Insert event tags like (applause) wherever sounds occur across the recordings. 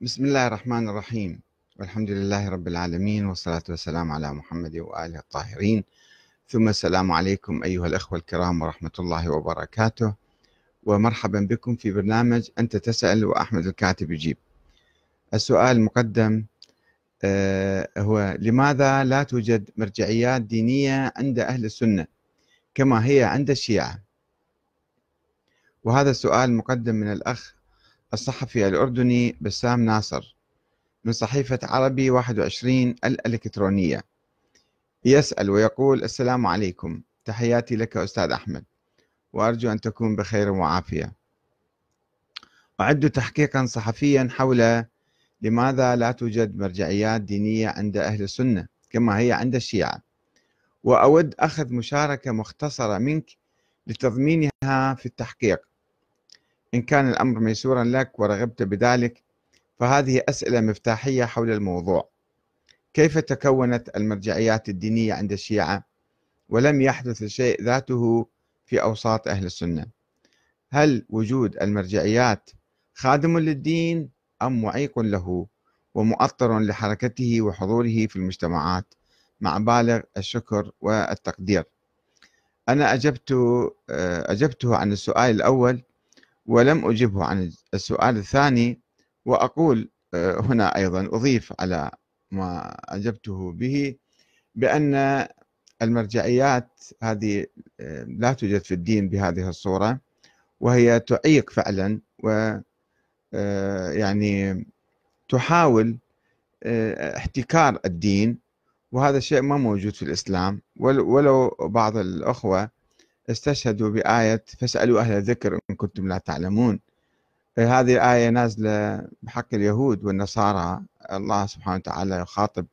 بسم الله الرحمن الرحيم. والحمد لله رب العالمين والصلاة والسلام على محمد وآله الطاهرين. ثم السلام عليكم أيها الأخوة الكرام ورحمة الله وبركاته. ومرحبا بكم في برنامج أنت تسأل وأحمد الكاتب يجيب. السؤال المقدم آه، هو لماذا لا توجد مرجعيات دينية عند أهل السنة كما هي عند الشيعة؟ وهذا السؤال مقدم من الأخ الصحفي الأردني بسام ناصر من صحيفة عربي 21 الإلكترونية. يسأل ويقول السلام عليكم. تحياتي لك أستاذ أحمد. وأرجو أن تكون بخير وعافية. أعد تحقيقا صحفيا حول لماذا لا توجد مرجعيات دينية عند أهل السنة كما هي عند الشيعة. وأود أخذ مشاركة مختصرة منك لتضمينها في التحقيق. إن كان الأمر ميسورا لك ورغبت بذلك فهذه أسئلة مفتاحية حول الموضوع. كيف تكونت المرجعيات الدينية عند الشيعة؟ ولم يحدث الشيء ذاته في أوساط أهل السنة. هل وجود المرجعيات خادم للدين أم معيق له ومؤطر لحركته وحضوره في المجتمعات مع بالغ الشكر والتقدير؟ أنا أجبت أجبته عن السؤال الأول ولم أجبه عن السؤال الثاني وأقول آه، هنا أيضا أضيف على ما أجبته به بأن المرجعيات هذه آه، لا توجد في الدين بهذه الصورة وهي تعيق فعلا و آه، يعني تحاول احتكار الدين وهذا الشيء ما موجود في الإسلام ولو بعض الأخوة استشهدوا بآية فاسألوا أهل الذكر إن كنتم لا تعلمون. هذه الآية نازلة بحق اليهود والنصارى. الله سبحانه وتعالى يخاطب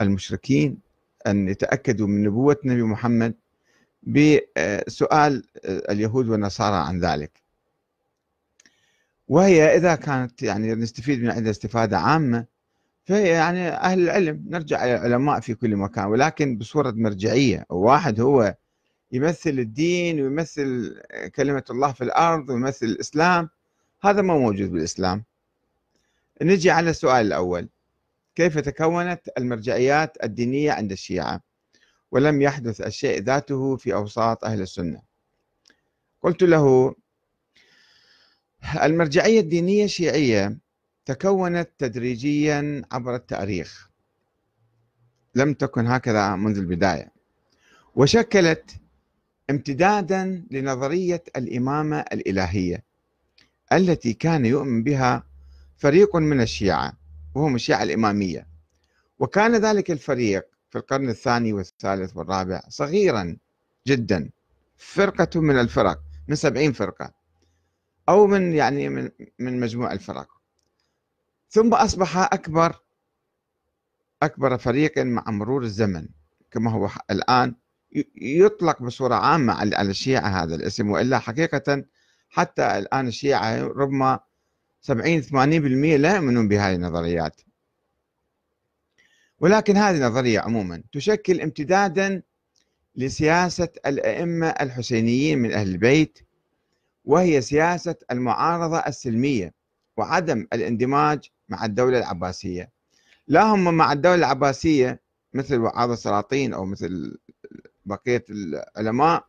المشركين أن يتأكدوا من نبوة النبي محمد بسؤال اليهود والنصارى عن ذلك. وهي إذا كانت يعني نستفيد من عندها استفادة عامة فهي يعني أهل العلم. نرجع إلى العلماء في كل مكان ولكن بصورة مرجعية. واحد هو يمثل الدين ويمثل كلمة الله في الأرض ويمثل الإسلام. هذا ما موجود بالإسلام. نجي على السؤال الأول. كيف تكونت المرجعيات الدينية عند الشيعة؟ ولم يحدث الشيء ذاته في أوساط أهل السنة. قلت له المرجعية الدينية الشيعية تكونت تدريجيا عبر التاريخ. لم تكن هكذا منذ البداية. وشكلت امتدادا لنظرية الإمامة الإلهية التي كان يؤمن بها فريق من الشيعة وهم الشيعة الإمامية. وكان ذلك الفريق في القرن الثاني والثالث والرابع صغيرا جدا. فرقة من الفرق من سبعين فرقة أو من يعني من, من مجموع الفرق. ثم أصبح أكبر أكبر فريق مع مرور الزمن كما هو الآن يطلق بصورة عامة على الشيعة هذا الاسم وإلا حقيقة حتى الآن الشيعة ربما 70 80% لا يؤمنون بهذه النظريات. ولكن هذه النظرية عموما تشكل امتدادا لسياسة الأئمة الحسينيين من أهل البيت وهي سياسة المعارضة السلمية وعدم الاندماج مع الدولة العباسية. لا هم مع الدولة العباسية مثل وعاظ السلاطين أو مثل بقية العلماء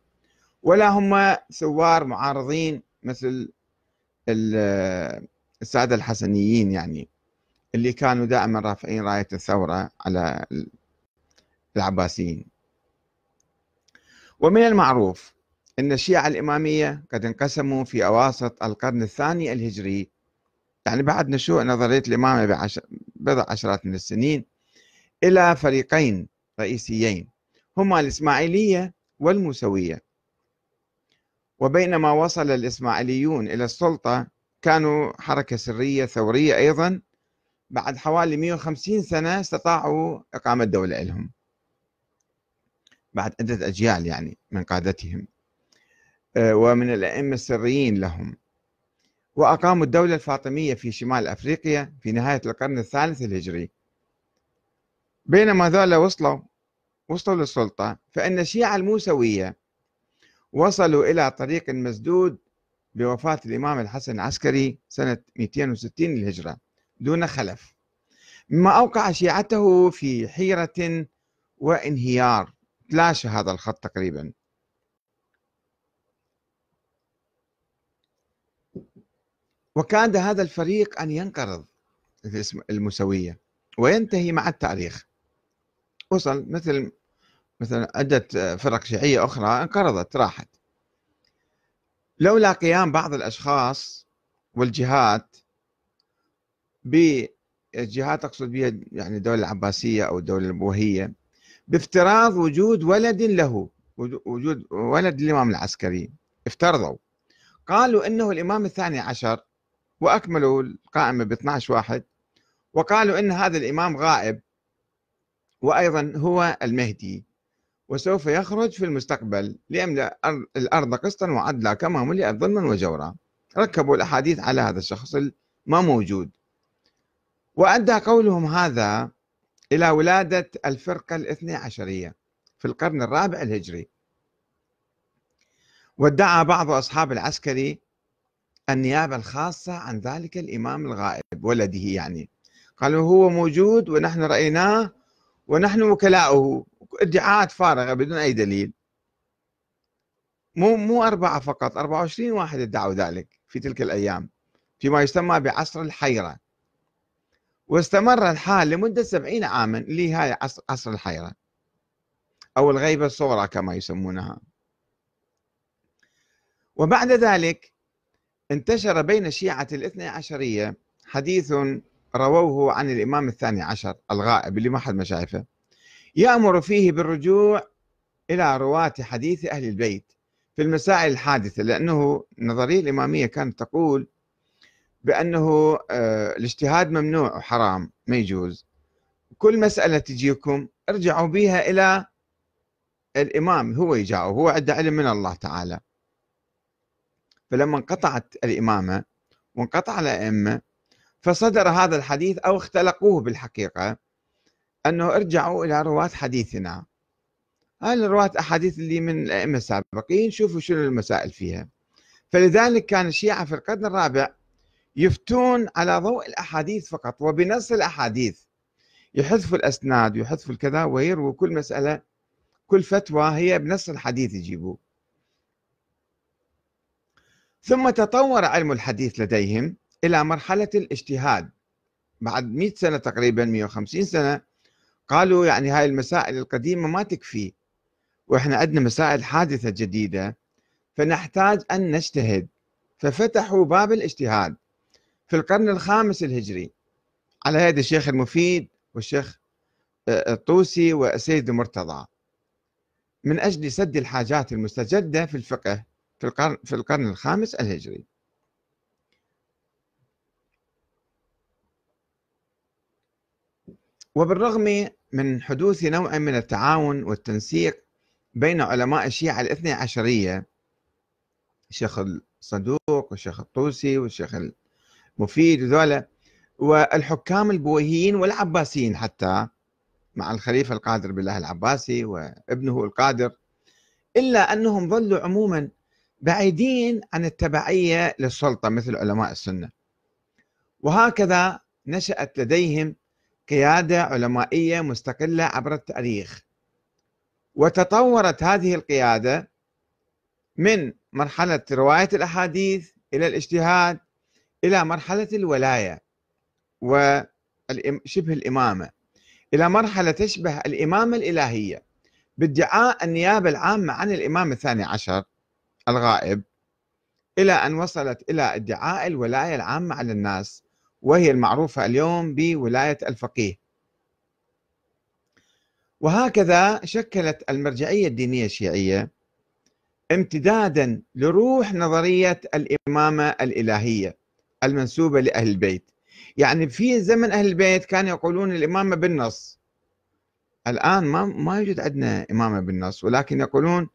ولا هم ثوار معارضين مثل السادة الحسنيين يعني اللي كانوا دائما رافعين راية الثورة على العباسيين. ومن المعروف أن الشيعة الإمامية قد انقسموا في أواسط القرن الثاني الهجري. يعني بعد نشوء نظرية الإمامة بضع عشرات من السنين إلى فريقين رئيسيين. هما الإسماعيلية والموسوية. وبينما وصل الإسماعيليون إلى السلطة كانوا حركة سرية ثورية أيضا. بعد حوالي 150 سنة استطاعوا إقامة دولة لهم. بعد عدة أجيال يعني من قادتهم. آه، ومن الأئمة السريين لهم. وأقاموا الدولة الفاطمية في شمال أفريقيا في نهاية القرن الثالث الهجري. بينما ذولا وصلوا وصلوا للسلطة. فإن الشيعة الموسوية وصلوا إلى طريق مسدود بوفاة الإمام الحسن العسكري سنة 260 للهجرة دون خلف. مما أوقع شيعته في حيرة وانهيار. تلاشى هذا الخط تقريبا. وكاد هذا الفريق أن ينقرض المسوية وينتهي مع التاريخ. وصل مثل مثلا عدة فرق شيعية أخرى انقرضت راحت. لولا قيام بعض الأشخاص والجهات بالجهات أقصد بها يعني الدولة العباسية أو الدولة البوهية بافتراض وجود ولد له وجود ولد الإمام العسكري. افترضوا. قالوا إنه الإمام الثاني عشر وأكملوا القائمة ب 12 واحد وقالوا إن هذا الإمام غائب. وأيضا هو المهدي وسوف يخرج في المستقبل ليملأ الأرض قسطا وعدلا كما ملئت ظلما وجورا. ركبوا الأحاديث على هذا الشخص ما موجود. وأدى قولهم هذا إلى ولادة الفرقة الاثنى عشرية في القرن الرابع الهجري. وادعى بعض أصحاب العسكري النيابة الخاصة عن ذلك الإمام الغائب ولده يعني. قالوا هو موجود ونحن رأيناه ونحن وكلاؤه ادعاءات فارغة بدون أي دليل. مو مو أربعة فقط 24 واحد ادعوا ذلك في تلك الأيام فيما يسمى بعصر الحيرة. واستمر الحال لمدة سبعين عاما اللي هاي عصر الحيرة أو الغيبة الصغرى كما يسمونها. وبعد ذلك انتشر بين الشيعة الاثنى عشرية حديث رووه عن الإمام الثاني عشر الغائب اللي ما حد ما شايفه. يأمر فيه بالرجوع إلى رواة حديث أهل البيت في المسائل الحادثة لأنه النظرية الإمامية كانت تقول بأنه آه، الاجتهاد ممنوع وحرام ما يجوز. كل مسألة تجيكم ارجعوا بها إلى الإمام هو يجاوب هو عنده علم من الله تعالى. فلما انقطعت الإمامة وانقطع الأئمة فصدر هذا الحديث أو اختلقوه بالحقيقة. أنه ارجعوا إلى رواة حديثنا. هاي الرواة أحاديث اللي من الأئمة السابقين شوفوا شنو المسائل فيها. فلذلك كان الشيعة في القرن الرابع يفتون على ضوء الأحاديث فقط وبنص الأحاديث. يحذفوا الأسناد ويحذفوا الكذا ويرووا كل مسألة كل فتوى هي بنص الحديث يجيبوا ثم تطور علم الحديث لديهم. إلى مرحلة الاجتهاد. بعد 100 سنة تقريبا 150 سنة قالوا يعني هاي المسائل القديمة ما تكفي وإحنا عندنا مسائل حادثة جديدة فنحتاج أن نجتهد. ففتحوا باب الاجتهاد في القرن الخامس الهجري. على يد الشيخ المفيد والشيخ آه، الطوسي والسيد المرتضى. من أجل سد الحاجات المستجدة في الفقه في القرن, في القرن الخامس الهجري. وبالرغم من حدوث نوع من التعاون والتنسيق بين علماء الشيعة الاثنى عشرية الشيخ الصدوق والشيخ الطوسي والشيخ المفيد وذولا والحكام البويهيين والعباسيين حتى مع الخليفة القادر بالله العباسي وابنه القادر إلا أنهم ظلوا عموما بعيدين عن التبعية للسلطة مثل علماء السنة. وهكذا نشأت لديهم قيادة علمائية مستقلة عبر التاريخ. وتطورت هذه القيادة من مرحلة رواية الأحاديث إلى الاجتهاد إلى مرحلة الولاية وشبه الإمامة إلى مرحلة تشبه الإمامة الإلهية. بادعاء النيابة العامة عن الإمام الثاني عشر الغائب إلى أن وصلت إلى ادعاء الولاية العامة على الناس. وهي المعروفة اليوم بولاية الفقيه. وهكذا شكلت المرجعية الدينية الشيعية امتدادا لروح نظرية الإمامة الإلهية المنسوبة لأهل البيت. يعني في زمن أهل البيت كانوا يقولون الإمامة بالنص. الآن ما ما يوجد عندنا إمامة بالنص ولكن يقولون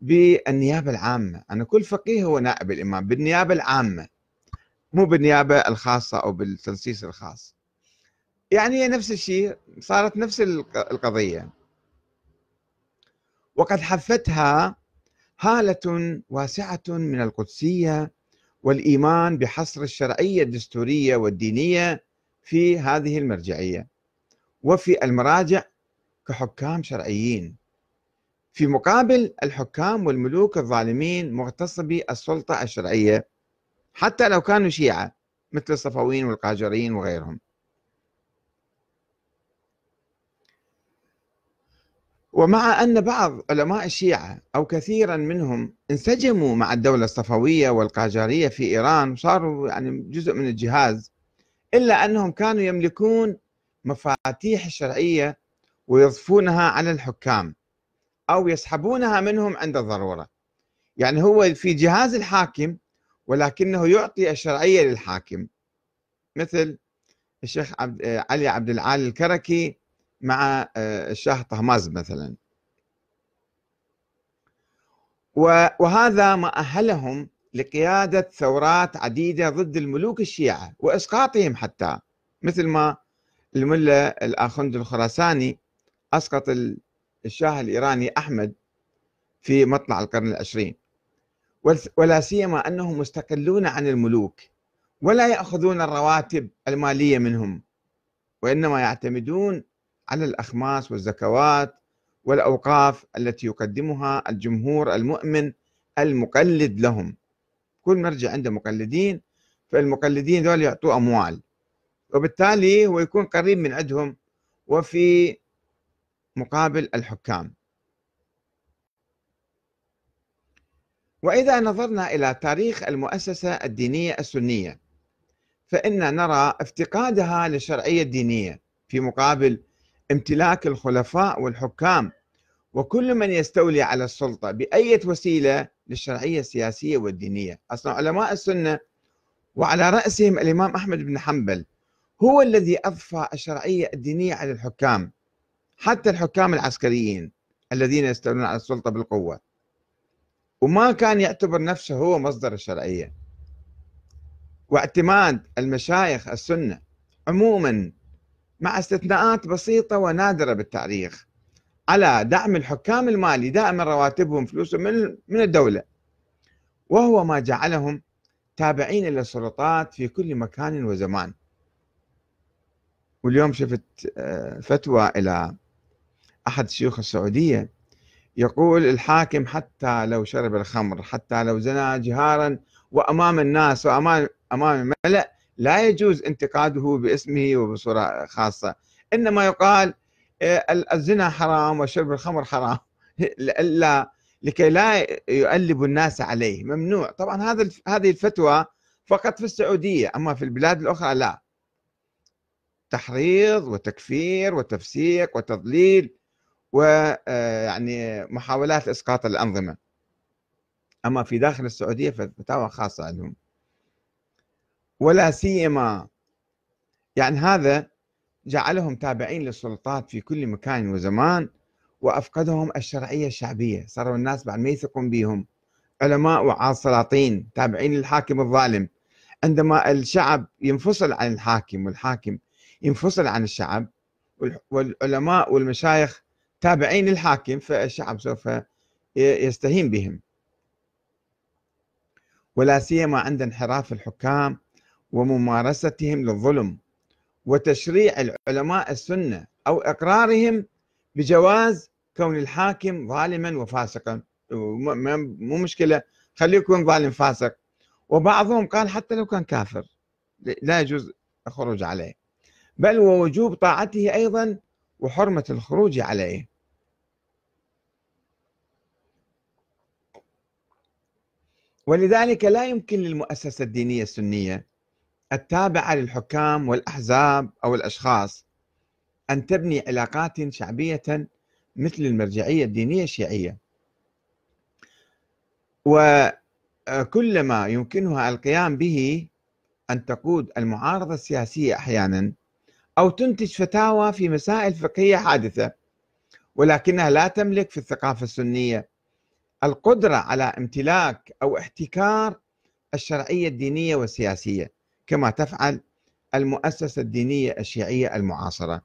بالنيابة العامة. أن كل فقيه هو نائب الإمام بالنيابة العامة. مو بالنيابة الخاصة أو بالتنصيص الخاص. يعني هي نفس الشيء صارت نفس القضية. وقد حفتها هالة واسعة من القدسية والإيمان بحصر الشرعية الدستورية والدينية في هذه المرجعية. وفي المراجع كحكام شرعيين. في مقابل الحكام والملوك الظالمين مغتصبي السلطة الشرعية. حتى لو كانوا شيعة مثل الصفويين والقاجرين وغيرهم. ومع أن بعض علماء الشيعة أو كثيرا منهم انسجموا مع الدولة الصفوية والقاجارية في إيران وصاروا يعني جزء من الجهاز إلا أنهم كانوا يملكون مفاتيح الشرعية ويضفونها على الحكام أو يسحبونها منهم عند الضرورة. يعني هو في جهاز الحاكم ولكنه يعطي الشرعية للحاكم. مثل الشيخ عبد علي عبد العالي الكركي مع آه، الشاه طهماز مثلا. وهذا ما أهلهم لقيادة ثورات عديدة ضد الملوك الشيعة وإسقاطهم حتى. مثل ما الملا الآخند الخراساني أسقط الشاه الإيراني أحمد في مطلع القرن العشرين. ولا سيما أنهم مستقلون عن الملوك ولا يأخذون الرواتب المالية منهم وإنما يعتمدون على الأخماس والزكوات والأوقاف التي يقدمها الجمهور المؤمن المقلد لهم. كل مرجع عنده مقلدين فالمقلدين دول يعطوه أموال وبالتالي هو يكون قريب من عندهم وفي مقابل الحكام. وإذا نظرنا إلى تاريخ المؤسسة الدينية السنية فإن نرى افتقادها للشرعية الدينية في مقابل امتلاك الخلفاء والحكام وكل من يستولي على السلطة بأية وسيلة للشرعية السياسية والدينية أصلا علماء السنة وعلى رأسهم الإمام أحمد بن حنبل هو الذي أضفى الشرعية الدينية على الحكام حتى الحكام العسكريين الذين يستولون على السلطة بالقوة. وما كان يعتبر نفسه هو مصدر الشرعية. واعتماد المشايخ السنة عموما مع استثناءات بسيطة ونادرة بالتاريخ على دعم الحكام المالي دائما رواتبهم فلوسهم من من الدولة. وهو ما جعلهم تابعين للسلطات في كل مكان وزمان. واليوم شفت آه، فتوى إلى أحد شيوخ السعودية يقول الحاكم حتى لو شرب الخمر حتى لو زنى جهارا وأمام الناس وأمام أمام الملأ لا يجوز انتقاده باسمه وبصورة خاصة. إنما يقال آه، الزنا حرام وشرب الخمر حرام. (laughs) لا لكي لا يؤلب الناس عليه. ممنوع. طبعا هذا هذه الفتوى فقط في السعودية. أما في البلاد الأخرى لا. تحريض وتكفير وتفسيق وتضليل ويعني آه، محاولات إسقاط الأنظمة. أما في داخل السعودية ففتاوى خاصة عندهم. ولا سيما يعني هذا جعلهم تابعين للسلطات في كل مكان وزمان وأفقدهم الشرعية الشعبية. صاروا الناس بعد ما يثقون بهم علماء وعاظ سلاطين تابعين للحاكم الظالم. عندما الشعب ينفصل عن الحاكم والحاكم ينفصل عن الشعب والعلماء والمشايخ تابعين للحاكم فالشعب سوف يستهين بهم. ولا سيما عند انحراف الحكام وممارستهم للظلم وتشريع العلماء السنة أو إقرارهم بجواز كون الحاكم ظالما وفاسقا. مو مشكلة خليه يكون ظالم فاسق. وبعضهم قال حتى لو كان كافر لا يجوز الخروج عليه. بل ووجوب طاعته أيضا وحرمة الخروج عليه. ولذلك لا يمكن للمؤسسة الدينية السنية التابعة للحكام والأحزاب أو الأشخاص أن تبني علاقات شعبية مثل المرجعية الدينية الشيعية. وكلما يمكنها القيام به أن تقود المعارضة السياسية أحيانا أو تنتج فتاوى في مسائل فقهية حادثة ولكنها لا تملك في الثقافة السنية. القدرة على امتلاك أو احتكار الشرعية الدينية والسياسية كما تفعل المؤسسة الدينية الشيعية المعاصرة.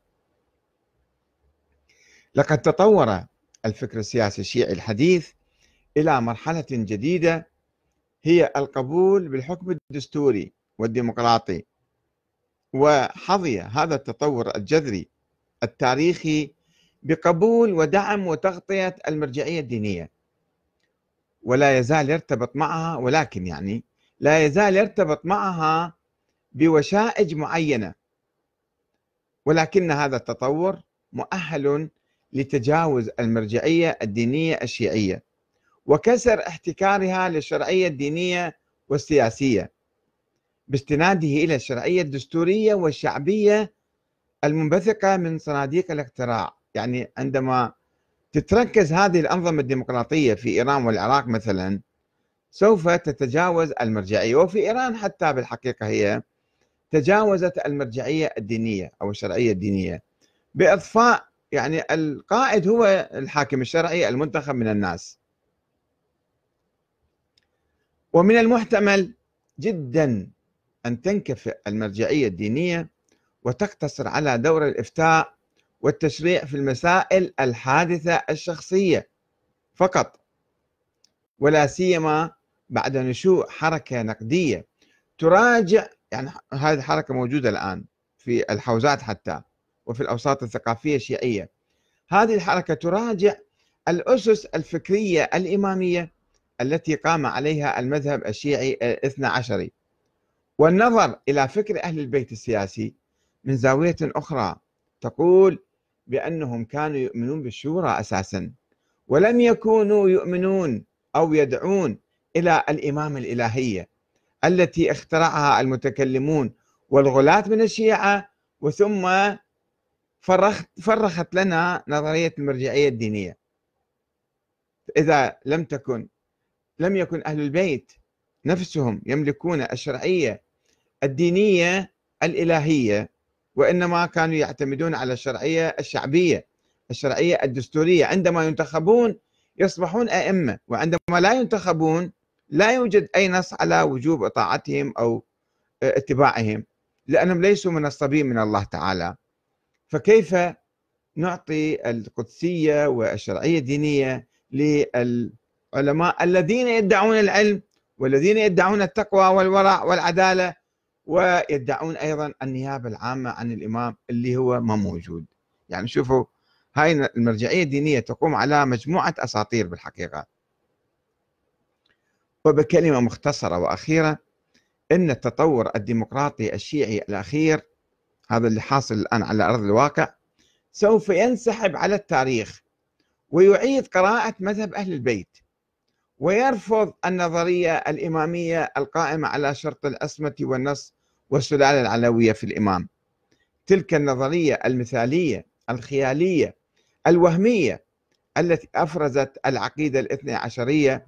لقد تطور الفكر السياسي الشيعي الحديث إلى مرحلة جديدة هي القبول بالحكم الدستوري والديمقراطي. وحظي هذا التطور الجذري التاريخي بقبول ودعم وتغطية المرجعية الدينية. ولا يزال يرتبط معها ولكن يعني لا يزال يرتبط معها بوشائج معينة. ولكن هذا التطور مؤهل لتجاوز المرجعية الدينية الشيعية وكسر احتكارها للشرعية الدينية والسياسية. باستناده إلى الشرعية الدستورية والشعبية المنبثقة من صناديق الاقتراع يعني عندما تتركز هذه الأنظمة الديمقراطية في إيران والعراق مثلا سوف تتجاوز المرجعية. وفي إيران حتى بالحقيقة هي تجاوزت المرجعية الدينية أو الشرعية الدينية. بإضفاء يعني القائد هو الحاكم الشرعي المنتخب من الناس. ومن المحتمل جدا أن تنكفئ المرجعية الدينية وتقتصر على دور الإفتاء والتشريع في المسائل الحادثة الشخصية فقط ولا سيما بعد نشوء حركة نقدية تراجع يعني هذه الحركة موجودة الآن في الحوزات حتى وفي الأوساط الثقافية الشيعية. هذه الحركة تراجع الأسس الفكرية الإمامية التي قام عليها المذهب الشيعي الاثنى عشري. والنظر إلى فكر أهل البيت السياسي من زاوية أخرى تقول بأنهم كانوا يؤمنون بالشورى أساسا ولم يكونوا يؤمنون أو يدعون إلى الإمامة الإلهية التي اخترعها المتكلمون والغلاة من الشيعة وثم فرخت, فرخت لنا نظرية المرجعية الدينية. إذا لم تكن لم يكن أهل البيت نفسهم يملكون الشرعية الدينية الإلهية وإنما كانوا يعتمدون على الشرعية الشعبية الشرعية الدستورية. عندما ينتخبون يصبحون أئمة وعندما لا ينتخبون لا يوجد أي نص على وجوب طاعتهم أو اتباعهم لأنهم ليسوا منصبين من الله تعالى. فكيف نعطي القدسية والشرعية الدينية للعلماء الذين يدعون العلم والذين يدعون التقوى والورع والعدالة ويدعون أيضا النيابة العامة عن الإمام اللي هو ما موجود. يعني شوفوا هاي المرجعية الدينية تقوم على مجموعة أساطير بالحقيقة. وبكلمة مختصرة وأخيرة إن التطور الديمقراطي الشيعي الأخير هذا اللي حاصل الآن على أرض الواقع سوف ينسحب على التاريخ ويعيد قراءة مذهب أهل البيت. ويرفض النظرية الإمامية القائمة على شرط العصمة والنص والسلالة العلوية في الإمام. تلك النظرية المثالية الخيالية الوهمية التي أفرزت العقيدة الاثنى عشرية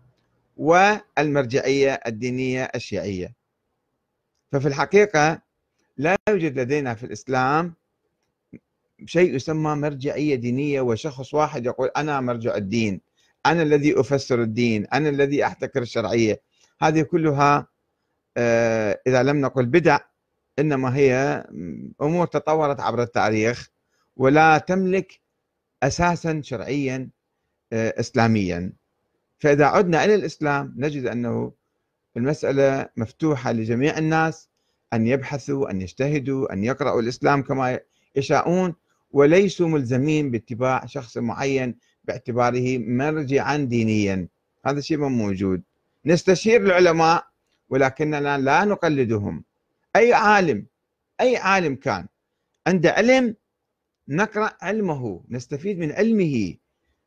والمرجعية الدينية الشيعية. ففي الحقيقة لا يوجد لدينا في الإسلام شيء يسمى مرجعية دينية وشخص واحد يقول أنا مرجع الدين. أنا الذي أفسر الدين أنا الذي أحتكر الشرعية. هذه كلها آه، إذا لم نقل بدع إنما هي أمور تطورت عبر التاريخ ولا تملك أساسا شرعيا آه، إسلاميا. فإذا عدنا إلى الإسلام نجد أنه المسألة مفتوحة لجميع الناس أن يبحثوا أن يجتهدوا أن يقرأوا الإسلام كما يشاءون وليسوا ملزمين باتباع شخص معين باعتباره مرجعا دينيا. هذا شيء ما موجود. نستشير العلماء ولكننا لا نقلدهم. أي عالم أي عالم كان عنده علم نقرأ علمه نستفيد من علمه.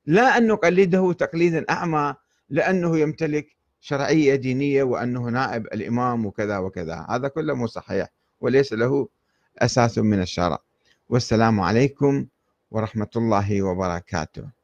لا أن نقلده تقليدا أعمى لأنه يمتلك شرعية دينية وأنه نائب الإمام وكذا وكذا. هذا كله مو صحيح وليس له أساس من الشرع. والسلام عليكم ورحمة الله وبركاته.